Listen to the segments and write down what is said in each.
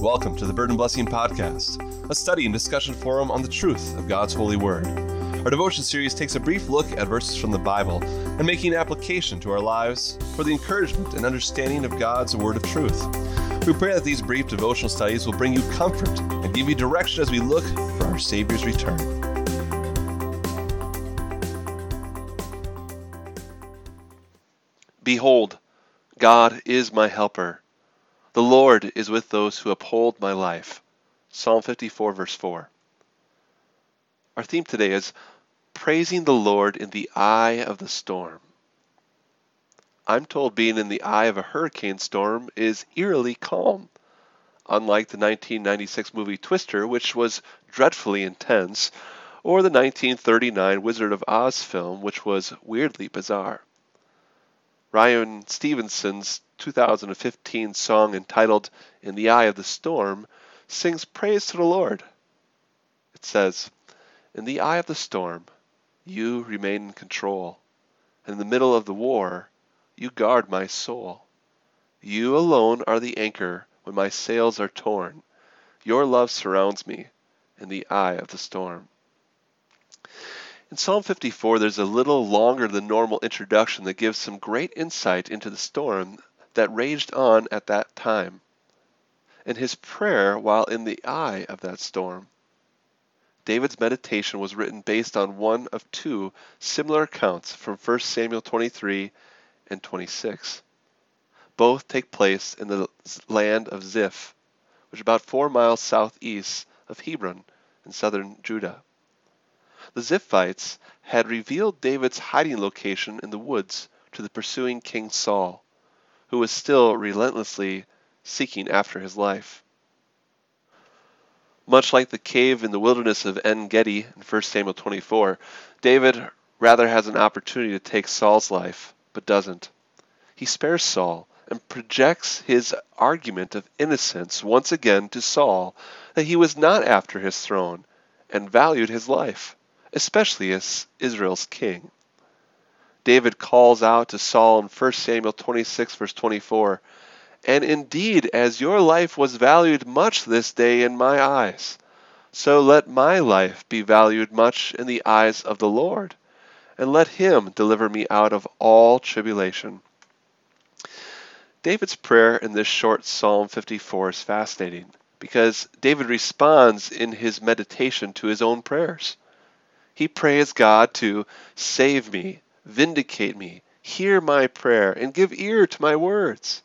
Welcome to the Burden Blessing Podcast, a study and discussion forum on the truth of God's holy word. Our devotion series takes a brief look at verses from the Bible and making application to our lives for the encouragement and understanding of God's word of truth. We pray that these brief devotional studies will bring you comfort and give you direction as we look for our Savior's return. Behold, God is my helper. The Lord is with those who uphold my life. Psalm 54, verse 4. Our theme today is praising the Lord in the eye of the storm. I'm told being in the eye of a hurricane storm is eerily calm, unlike the 1996 movie Twister, which was dreadfully intense, or the 1939 Wizard of Oz film, which was weirdly bizarre. Ryan Stevenson's 2015 song entitled In the Eye of the Storm sings praise to the Lord. It says, In the eye of the storm, you remain in control. And in the middle of the war, you guard my soul. You alone are the anchor when my sails are torn. Your love surrounds me in the eye of the storm. In Psalm 54, there's a little longer than normal introduction that gives some great insight into the storm that raged on at that time, and his prayer while in the eye of that storm. David's meditation was written based on one of two similar accounts from 1 Samuel 23 and 26. Both take place in the land of Ziph, which is about four miles southeast of Hebron in southern Judah. The Ziphites had revealed David's hiding location in the woods to the pursuing King Saul, who was still relentlessly seeking after his life. Much like the cave in the wilderness of En Gedi in 1 Samuel 24, David rather has an opportunity to take Saul's life, but doesn't. He spares Saul and projects his argument of innocence once again to Saul that he was not after his throne and valued his life, especially as Israel's king. David calls out to Saul in 1 Samuel 26, verse 24, And indeed, as your life was valued much this day in my eyes, so let my life be valued much in the eyes of the Lord, and let him deliver me out of all tribulation. David's prayer in this short Psalm 54 is fascinating because David responds in his meditation to his own prayers. He prays God to save me Vindicate me, hear my prayer, and give ear to my words.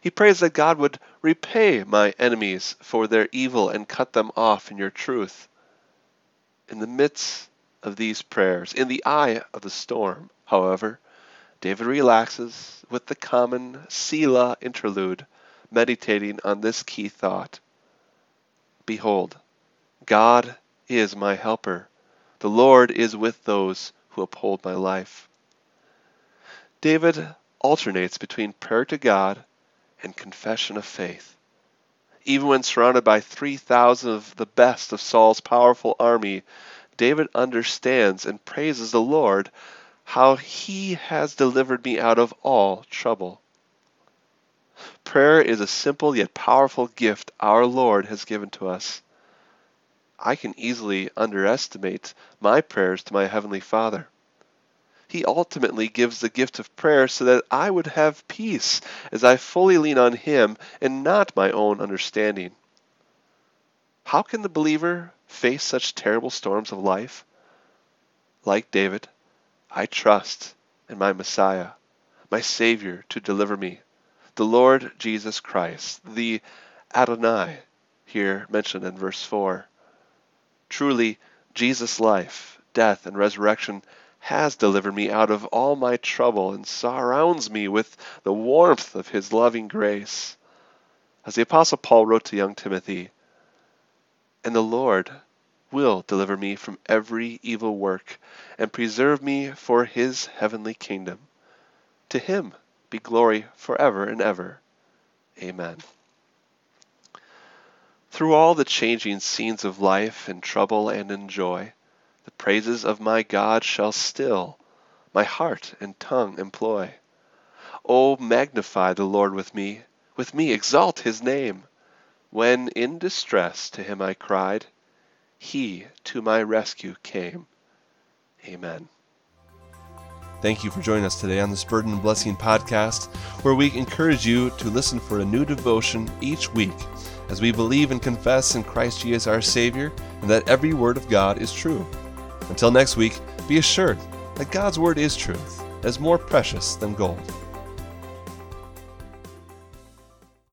He prays that God would repay my enemies for their evil and cut them off in your truth. In the midst of these prayers, in the eye of the storm, however, David relaxes with the common Selah interlude, meditating on this key thought Behold, God is my helper. The Lord is with those who uphold my life. David alternates between prayer to God and confession of faith. Even when surrounded by 3,000 of the best of Saul's powerful army, David understands and praises the Lord how he has delivered me out of all trouble. Prayer is a simple yet powerful gift our Lord has given to us. I can easily underestimate my prayers to my Heavenly Father. He ultimately gives the gift of prayer so that I would have peace as I fully lean on Him and not my own understanding. How can the believer face such terrible storms of life? Like David, I trust in my Messiah, my Savior, to deliver me, the Lord Jesus Christ, the Adonai, here mentioned in verse 4. Truly, Jesus' life, death, and resurrection has delivered me out of all my trouble and surrounds me with the warmth of his loving grace. As the Apostle Paul wrote to young Timothy, And the Lord will deliver me from every evil work and preserve me for his heavenly kingdom. To him be glory forever and ever. Amen. Through all the changing scenes of life in trouble and in joy, the praises of my God shall still my heart and tongue employ. O magnify the Lord with me, with me exalt his name. When in distress to him I cried, he to my rescue came. Amen. Thank you for joining us today on this Burden and Blessing podcast, where we encourage you to listen for a new devotion each week as we believe and confess in Christ Jesus our Savior and that every word of God is true. Until next week, be assured that God's word is truth, as more precious than gold.